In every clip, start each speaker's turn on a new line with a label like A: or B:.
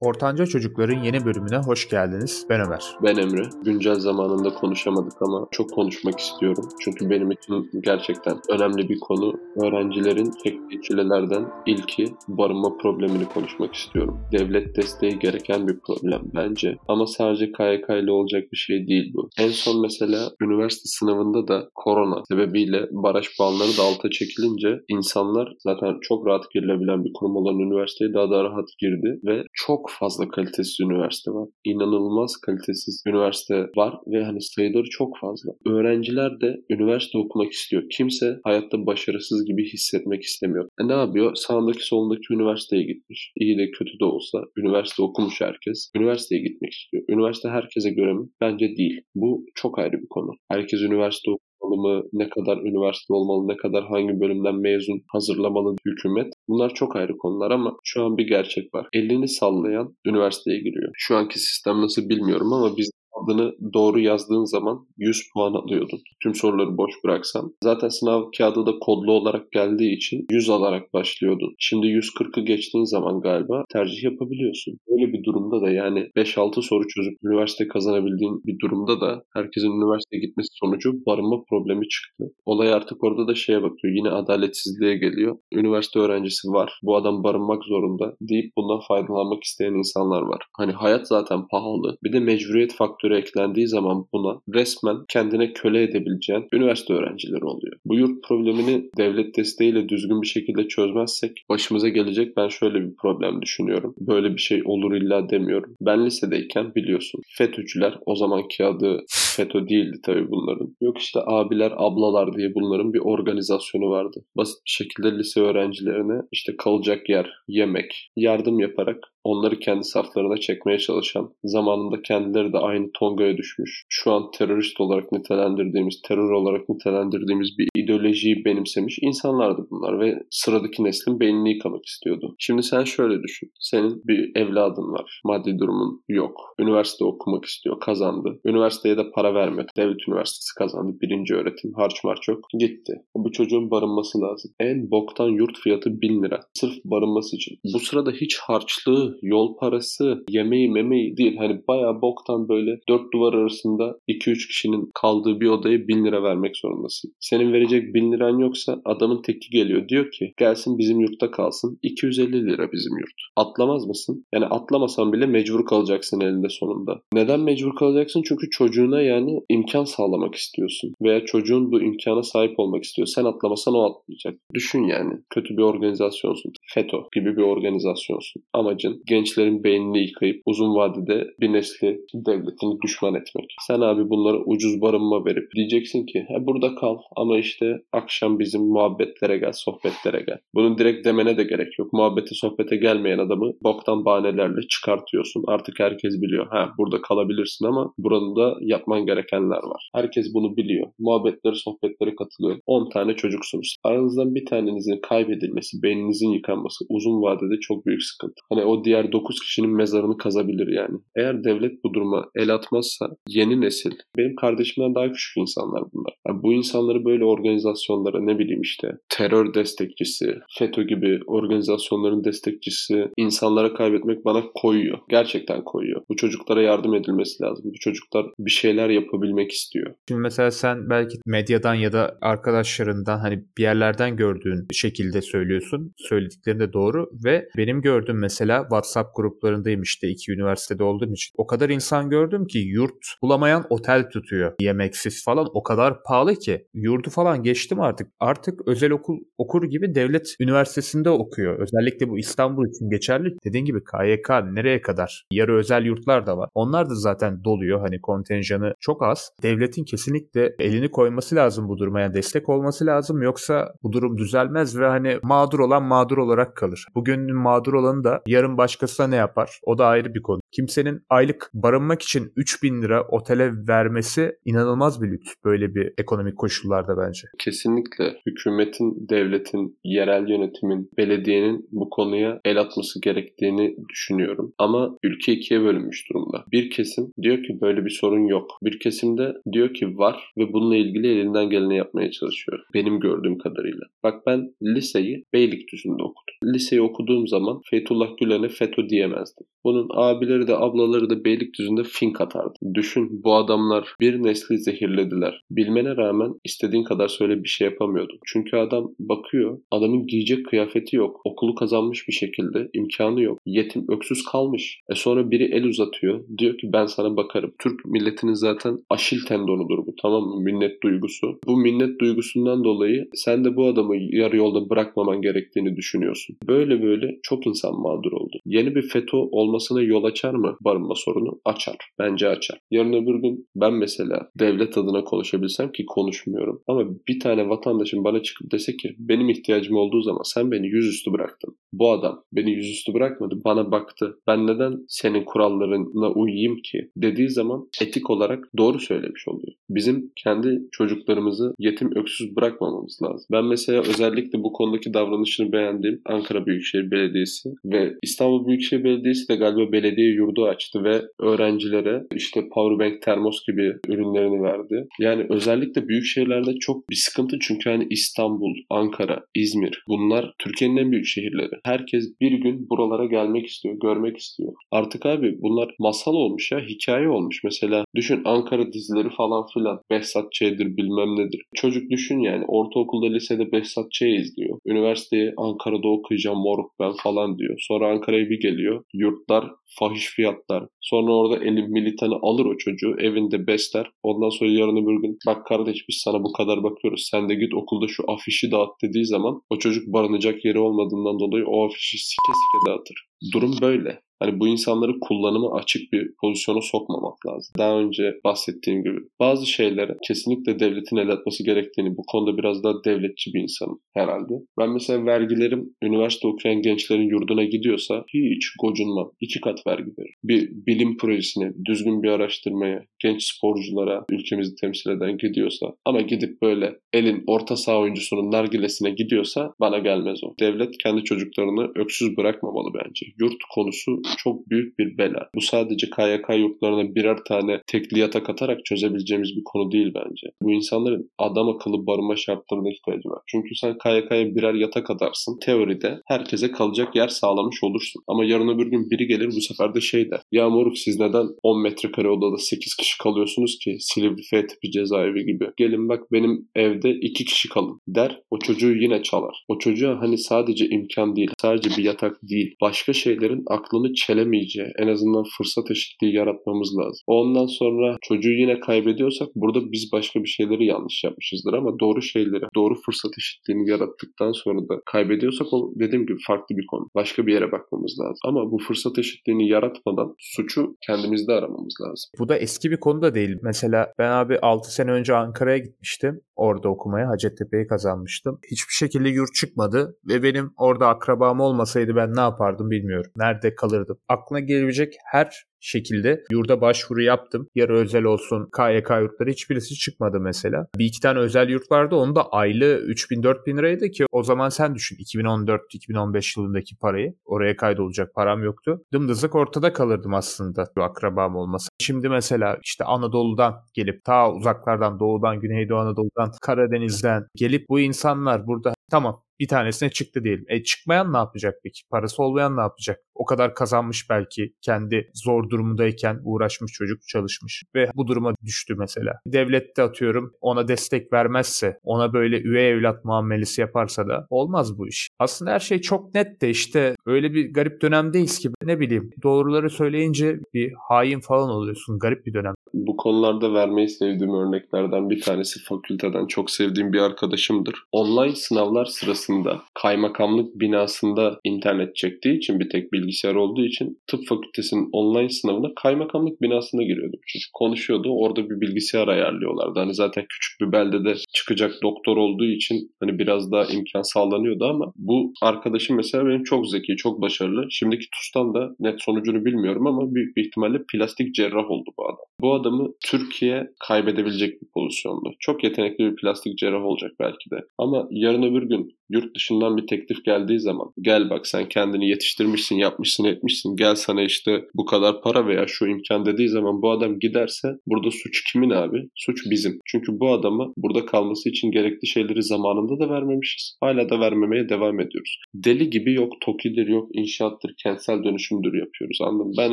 A: Ortanca Çocukların yeni bölümüne hoş geldiniz. Ben Ömer.
B: Ben Emre. Güncel zamanında konuşamadık ama çok konuşmak istiyorum. Çünkü benim için gerçekten önemli bir konu. Öğrencilerin çektiği çilelerden ilki barınma problemini konuşmak istiyorum. Devlet desteği gereken bir problem bence. Ama sadece KYK ile olacak bir şey değil bu. En son mesela üniversite sınavında da korona sebebiyle baraj puanları da alta çekilince insanlar zaten çok rahat girilebilen bir kurum olan üniversiteye daha da rahat girdi ve çok fazla kalitesiz üniversite var. İnanılmaz kalitesiz üniversite var ve hani sayıları çok fazla. Öğrenciler de üniversite okumak istiyor. Kimse hayatta başarısız gibi hissetmek istemiyor. E ne yapıyor? Sağındaki solundaki üniversiteye gitmiş. İyi de kötü de olsa üniversite okumuş herkes. Üniversiteye gitmek istiyor. Üniversite herkese göre mi? Bence değil. Bu çok ayrı bir konu. Herkes üniversite okumalı mı? Ne kadar üniversite olmalı? Ne kadar hangi bölümden mezun hazırlamalı hükümet? Bunlar çok ayrı konular ama şu an bir gerçek var. Elini sallayan üniversiteye giriyor. Şu anki sistem nasıl bilmiyorum ama biz adını doğru yazdığın zaman 100 puan alıyordun. Tüm soruları boş bıraksan. Zaten sınav kağıdı da kodlu olarak geldiği için 100 alarak başlıyordun. Şimdi 140'ı geçtiğin zaman galiba tercih yapabiliyorsun. Böyle bir durumda da yani 5-6 soru çözüp üniversite kazanabildiğin bir durumda da herkesin üniversiteye gitmesi sonucu barınma problemi çıktı. Olay artık orada da şeye bakıyor. Yine adaletsizliğe geliyor. Üniversite öğrencisi var. Bu adam barınmak zorunda deyip bundan faydalanmak isteyen insanlar var. Hani hayat zaten pahalı. Bir de mecburiyet faktörü eklendiği zaman buna resmen kendine köle edebileceğin üniversite öğrencileri oluyor. Bu yurt problemini devlet desteğiyle düzgün bir şekilde çözmezsek başımıza gelecek ben şöyle bir problem düşünüyorum. Böyle bir şey olur illa demiyorum. Ben lisedeyken biliyorsun FETÖ'cüler o zamanki adı FETÖ değildi tabii bunların. Yok işte abiler ablalar diye bunların bir organizasyonu vardı. Basit bir şekilde lise öğrencilerine işte kalacak yer, yemek, yardım yaparak onları kendi saflarına çekmeye çalışan, zamanında kendileri de aynı tongaya düşmüş, şu an terörist olarak nitelendirdiğimiz, terör olarak nitelendirdiğimiz bir ideolojiyi benimsemiş insanlardı bunlar ve sıradaki neslin beynini yıkamak istiyordu. Şimdi sen şöyle düşün. Senin bir evladın var. Maddi durumun yok. Üniversite okumak istiyor. Kazandı. Üniversiteye de para vermedi. Devlet üniversitesi kazandı. Birinci öğretim. Harç març yok. Gitti. Bu çocuğun barınması lazım. En boktan yurt fiyatı 1000 lira. Sırf barınması için. Bu sırada hiç harçlığı, yol parası, yemeği memeği değil. Hani bayağı boktan böyle dört duvar arasında 2-3 kişinin kaldığı bir odaya 1000 lira vermek zorundasın. Senin verecek 1000 liran yoksa adamın teki geliyor. Diyor ki gelsin bizim yurtta kalsın. 250 lira bizim yurt. Atlamaz mısın? Yani atlamasan bile mecbur kalacaksın elinde sonunda. Neden mecbur kalacaksın? Çünkü çocuğuna yani imkan sağlamak istiyorsun. Veya çocuğun bu imkana sahip olmak istiyor. Sen atlamasan o atlayacak. Düşün yani. Kötü bir organizasyonsun. FETÖ gibi bir organizasyonsun. Amacın gençlerin beynini yıkayıp uzun vadede bir nesli devletini düşman etmek. Sen abi bunlara ucuz barınma verip diyeceksin ki he burada kal ama işte akşam bizim muhabbetlere gel, sohbetlere gel. Bunu direkt demene de gerek yok. Muhabbete, sohbete gelmeyen adamı boktan bahanelerle çıkartıyorsun. Artık herkes biliyor. Ha burada kalabilirsin ama burada yapman gerekenler var. Herkes bunu biliyor. Muhabbetlere, sohbetlere katılıyor. 10 tane çocuksunuz. Aranızdan bir tanenizin kaybedilmesi, beyninizin yıkanması uzun vadede çok büyük sıkıntı. Hani o diğer 9 kişinin mezarını kazabilir yani. Eğer devlet bu duruma el atmazsa yeni nesil, benim kardeşimden daha küçük insanlar bunlar. Yani bu insanları böyle organizasyonlara ne bileyim işte terör destekçisi, FETÖ gibi organizasyonların destekçisi insanlara kaybetmek bana koyuyor. Gerçekten koyuyor. Bu çocuklara yardım edilmesi lazım. Bu çocuklar bir şeyler yapabilmek istiyor.
A: Şimdi mesela sen belki medyadan ya da arkadaşlarından hani bir yerlerden gördüğün şekilde söylüyorsun. Söylediklerin de doğru ve benim gördüğüm mesela WhatsApp gruplarındayım işte iki üniversitede olduğum için. O kadar insan gördüm ki yurt bulamayan otel tutuyor. Yemeksiz falan o kadar pahalı ki. Yurdu falan geçtim artık. Artık özel okul okur gibi devlet üniversitesinde okuyor. Özellikle bu İstanbul için geçerli. Dediğin gibi KYK nereye kadar? Yarı özel yurtlar da var. Onlar da zaten doluyor. Hani kontenjanı çok az. Devletin kesinlikle elini koyması lazım bu duruma. Yani destek olması lazım. Yoksa bu durum düzelmez ve hani mağdur olan mağdur olarak kalır. Bugünün mağdur olanı da yarın başkasına ne yapar? O da ayrı bir konu. Kimsenin aylık barınmak için 3000 lira otele vermesi inanılmaz bir lüks böyle bir ekonomik koşullarda bence.
B: Kesinlikle hükümetin, devletin, yerel yönetimin, belediyenin bu konuya el atması gerektiğini düşünüyorum. Ama ülke ikiye bölünmüş durumda. Bir kesim diyor ki böyle bir sorun yok. Bir kesim de diyor ki var ve bununla ilgili elinden geleni yapmaya çalışıyor. Benim gördüğüm kadarıyla. Bak ben liseyi Beylikdüzü'nde okudum. Liseyi okuduğum zaman Fethullah Gülen'e FETÖ diyemezdim. Bunun abileri de ablaları da Beylikdüzü'nde fink atardı. Düşün bu adamlar bir nesli zehirlediler. Bilmene rağmen istediğin kadar söyle bir şey yapamıyordun. Çünkü adam bakıyor adamın giyecek kıyafeti yok. Okulu kazanmış bir şekilde imkanı yok. Yetim öksüz kalmış. E sonra biri el uzatıyor. Diyor ki ben sana bakarım. Türk milletinin zaten aşil tendonudur bu tamam mı? Minnet duygusu. Bu minnet duygusundan dolayı sen de bu adamı yarı yolda bırakmaman gerektiğini düşünüyorsun. Böyle böyle çok insan mağdur oldu. Yeni bir FETÖ olmasına yol açar mı barınma sorunu? Açar. Bence açar. Yarın öbür gün ben mesela devlet adına konuşabilsem ki konuşmuyorum. Ama bir tane vatandaşın bana çıkıp dese ki benim ihtiyacım olduğu zaman sen beni yüzüstü bıraktın. Bu adam beni yüzüstü bırakmadı. Bana baktı. Ben neden senin kurallarına uyayım ki? Dediği zaman etik olarak doğru söylemiş oluyor. Bizim kendi çocuklarımızı yetim öksüz bırakmamamız lazım. Ben mesela özellikle bu konudaki davranışını beğendiğim Ankara Büyükşehir Belediyesi ve İstanbul Büyükşehir Belediyesi de galiba belediye yurdu açtı ve öğrencilere işte powerbank, termos gibi ürünlerini verdi. Yani özellikle büyük şehirlerde çok bir sıkıntı çünkü hani İstanbul, Ankara, İzmir bunlar Türkiye'nin en büyük şehirleri. Herkes bir gün buralara gelmek istiyor, görmek istiyor. Artık abi bunlar masal olmuş ya, hikaye olmuş. Mesela düşün Ankara dizileri falan filan. Behzat Ç'dir bilmem nedir. Çocuk düşün yani ortaokulda lisede Behzat Ç izliyor. Üniversiteyi Ankara'da okuyacağım moruk ben falan diyor. Sonra Ankara'ya bir geliyor. Yurtlar fahiş fiyatlar. Sonra orada elim militanı alır o çocuğu evinde besler. Ondan sonra yarın öbür gün bak kardeş biz sana bu kadar bakıyoruz. Sen de git okulda şu afişi dağıt dediği zaman o çocuk barınacak yeri olmadığından dolayı o afişi sike sike dağıtır. Durum böyle. Hani bu insanları kullanıma açık bir pozisyona sokmamak lazım. Daha önce bahsettiğim gibi. Bazı şeylere kesinlikle devletin el atması gerektiğini, bu konuda biraz daha devletçi bir insanım herhalde. Ben mesela vergilerim üniversite okuyan gençlerin yurduna gidiyorsa hiç gocunmam. İki kat vergi veririm. Bir bilim projesine, düzgün bir araştırmaya, genç sporculara ülkemizi temsil eden gidiyorsa ama gidip böyle elin orta saha oyuncusunun nargilesine gidiyorsa bana gelmez o. Devlet kendi çocuklarını öksüz bırakmamalı bence. Yurt konusu çok büyük bir bela. Bu sadece KYK yurtlarına birer tane tekli yatak atarak çözebileceğimiz bir konu değil bence. Bu insanların adam akıllı barınma şartlarına ihtiyacı var. Çünkü sen KYK'ya birer yatak atarsın. Teoride herkese kalacak yer sağlamış olursun. Ama yarın öbür gün biri gelir bu sefer de şey der. Ya moruk siz neden 10 metrekare odada 8 kişi kalıyorsunuz ki Silivri F tipi cezaevi gibi. Gelin bak benim evde 2 kişi kalın der. O çocuğu yine çalar. O çocuğa hani sadece imkan değil, sadece bir yatak değil. Başka şeylerin aklını çelemeyeceği, en azından fırsat eşitliği yaratmamız lazım. Ondan sonra çocuğu yine kaybediyorsak burada biz başka bir şeyleri yanlış yapmışızdır ama doğru şeyleri, doğru fırsat eşitliğini yarattıktan sonra da kaybediyorsak o dediğim gibi farklı bir konu. Başka bir yere bakmamız lazım. Ama bu fırsat eşitliğini yaratmadan suçu kendimizde aramamız lazım.
A: Bu da eski bir konu da değil. Mesela ben abi 6 sene önce Ankara'ya gitmiştim. Orada okumaya Hacettepe'yi kazanmıştım. Hiçbir şekilde yurt çıkmadı ve benim orada akrabam olmasaydı ben ne yapardım bilmiyorum. Nerede kalırdım? Aklına gelebilecek her şekilde yurda başvuru yaptım. Yarı özel olsun KYK yurtları hiçbirisi çıkmadı mesela. Bir iki tane özel yurt vardı. Onun da aylığı 3000-4000 liraydı ki o zaman sen düşün 2014-2015 yılındaki parayı. Oraya kaydolacak param yoktu. Dımdızlık ortada kalırdım aslında bu akrabam olmasa. Şimdi mesela işte Anadolu'dan gelip ta uzaklardan doğudan Güneydoğu Anadolu'dan Karadeniz'den gelip bu insanlar burada tamam bir tanesine çıktı diyelim. E çıkmayan ne yapacak peki? Parası olmayan ne yapacak? O kadar kazanmış belki kendi zor durumundayken uğraşmış çocuk çalışmış ve bu duruma düştü mesela. Devlet de atıyorum ona destek vermezse ona böyle üvey evlat muamelesi yaparsa da olmaz bu iş. Aslında her şey çok net de işte öyle bir garip dönemdeyiz ki ne bileyim doğruları söyleyince bir hain falan oluyorsun. Garip bir dönem.
B: Bu konularda vermeyi sevdiğim örneklerden bir tanesi fakülteden çok sevdiğim bir arkadaşımdır. Online sınavlar sırasında binasında, kaymakamlık binasında internet çektiği için bir tek bilgisayar olduğu için tıp fakültesinin online sınavına kaymakamlık binasında giriyordu. Çocuk konuşuyordu. Orada bir bilgisayar ayarlıyorlardı. Hani zaten küçük bir beldede çıkacak doktor olduğu için hani biraz daha imkan sağlanıyordu ama bu arkadaşım mesela benim çok zeki, çok başarılı. Şimdiki TUS'tan da net sonucunu bilmiyorum ama büyük bir ihtimalle plastik cerrah oldu bu adam. Bu adamı Türkiye kaybedebilecek bir pozisyonda. Çok yetenekli bir plastik cerrah olacak belki de. Ama yarın öbür gün yurt dışından bir teklif geldiği zaman gel bak sen kendini yetiştirmişsin, yapmışsın, etmişsin. Gel sana işte bu kadar para veya şu imkan dediği zaman bu adam giderse burada suç kimin abi? Suç bizim. Çünkü bu adama burada kalması için gerekli şeyleri zamanında da vermemişiz. Hala da vermemeye devam ediyoruz. Deli gibi yok TOKİ'dir, yok inşaattır, kentsel dönüşümdür yapıyoruz. Anladın Ben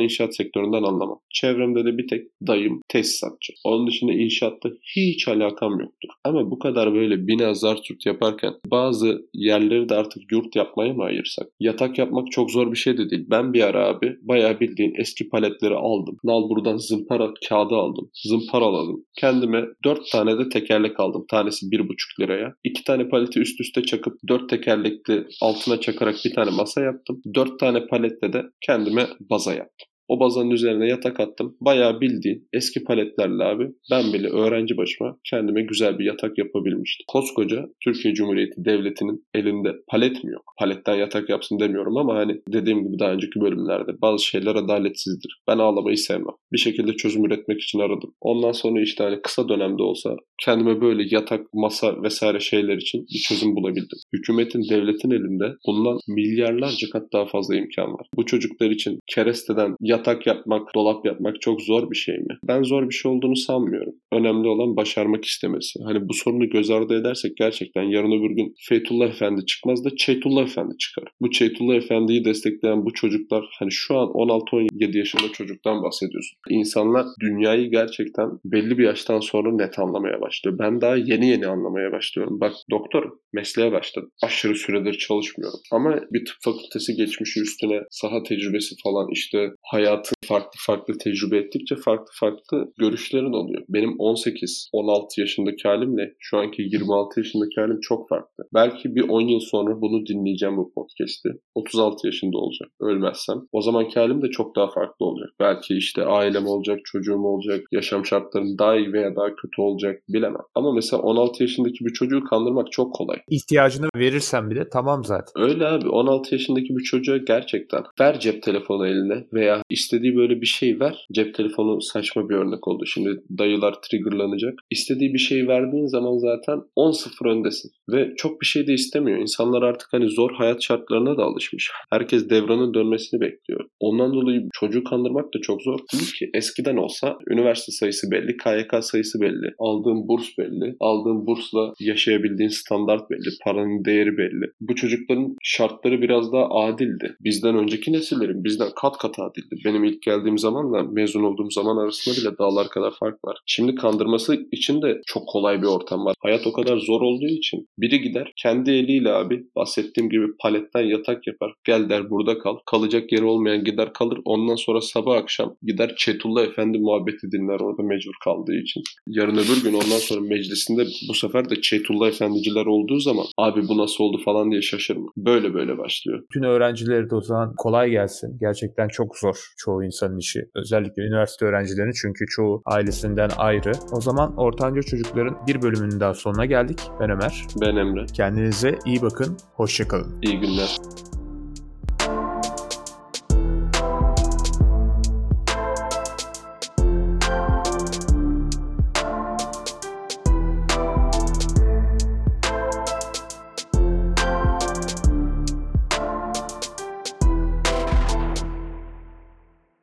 B: inşaat sektöründen anlamam. Çevremde de bir tek dayım tesisatçı. Onun dışında inşaatta hiç alakam yoktur. Ama bu kadar böyle bina zar yaparken bazı yerleri de artık yurt yapmaya mı ayırsak? Yatak yapmak çok zor bir şey de değil. Ben bir ara abi bayağı bildiğin eski paletleri aldım. Nal buradan zımpara kağıdı aldım. Zımparaladım. Kendime dört tane de tekerlek aldım. Tanesi bir buçuk liraya. İki tane paleti üst üste çakıp dört tekerlekli altına çakarak bir tane masa yaptım. Dört tane paletle de kendime baza yaptım. O bazanın üzerine yatak attım. Bayağı bildiğin eski paletlerle abi ben bile öğrenci başıma kendime güzel bir yatak yapabilmiştim. Koskoca Türkiye Cumhuriyeti Devleti'nin elinde palet mi yok? Paletten yatak yapsın demiyorum ama hani dediğim gibi daha önceki bölümlerde bazı şeyler adaletsizdir. Ben ağlamayı sevmem. Bir şekilde çözüm üretmek için aradım. Ondan sonra işte hani kısa dönemde olsa kendime böyle yatak, masa vesaire şeyler için bir çözüm bulabildim. Hükümetin, devletin elinde bundan milyarlarca kat daha fazla imkan var. Bu çocuklar için keresteden yatak yapmak, dolap yapmak çok zor bir şey mi? Ben zor bir şey olduğunu sanmıyorum. Önemli olan başarmak istemesi. Hani bu sorunu göz ardı edersek gerçekten yarın öbür gün Fethullah Efendi çıkmaz da Çeytullah Efendi çıkar. Bu Çeytullah Efendi'yi destekleyen bu çocuklar hani şu an 16-17 yaşında çocuktan bahsediyorsun. İnsanlar dünyayı gerçekten belli bir yaştan sonra net anlamaya başlıyor. Ben daha yeni yeni anlamaya başlıyorum. Bak doktorum, mesleğe başladım. Aşırı süredir çalışmıyorum. Ama bir tıp fakültesi geçmişi üstüne saha tecrübesi falan işte Yeah. Farklı farklı tecrübe ettikçe farklı farklı görüşlerin oluyor. Benim 18-16 yaşındaki halimle şu anki 26 yaşındaki halim çok farklı. Belki bir 10 yıl sonra bunu dinleyeceğim bu podcast'i. 36 yaşında olacak ölmezsem. O zamanki halim de çok daha farklı olacak. Belki işte ailem olacak, çocuğum olacak, yaşam şartlarım daha iyi veya daha kötü olacak bilemem. Ama mesela 16 yaşındaki bir çocuğu kandırmak çok kolay.
A: İhtiyacını verirsen bile tamam zaten.
B: Öyle abi 16 yaşındaki bir çocuğa gerçekten ver cep telefonu eline veya istediği böyle bir şey ver. Cep telefonu saçma bir örnek oldu. Şimdi dayılar triggerlanacak. İstediği bir şey verdiğin zaman zaten 10-0 öndesin. Ve çok bir şey de istemiyor. İnsanlar artık hani zor hayat şartlarına da alışmış. Herkes devranın dönmesini bekliyor. Ondan dolayı çocuğu kandırmak da çok zor değil ki. Eskiden olsa üniversite sayısı belli, KYK sayısı belli, aldığın burs belli, aldığın bursla yaşayabildiğin standart belli, paranın değeri belli. Bu çocukların şartları biraz daha adildi. Bizden önceki nesillerin bizden kat kat adildi. Benim ilk geldiğim zamanla mezun olduğum zaman arasında bile dağlar kadar fark var. Şimdi kandırması için de çok kolay bir ortam var. Hayat o kadar zor olduğu için biri gider kendi eliyle abi bahsettiğim gibi paletten yatak yapar. Gel der burada kal. Kalacak yeri olmayan gider kalır. Ondan sonra sabah akşam gider Çetullah Efendi muhabbeti dinler orada mecbur kaldığı için. Yarın öbür gün ondan sonra meclisinde bu sefer de Çetullah Efendiciler olduğu zaman abi bu nasıl oldu falan diye şaşırma. Böyle böyle başlıyor.
A: Tüm öğrencileri de o zaman kolay gelsin. Gerçekten çok zor çoğu insanın işi. Özellikle üniversite öğrencilerinin çünkü çoğu ailesinden ayrı. O zaman ortanca çocukların bir bölümünün daha sonuna geldik. Ben Ömer.
B: Ben Emre.
A: Kendinize iyi bakın. Hoşçakalın.
B: İyi günler.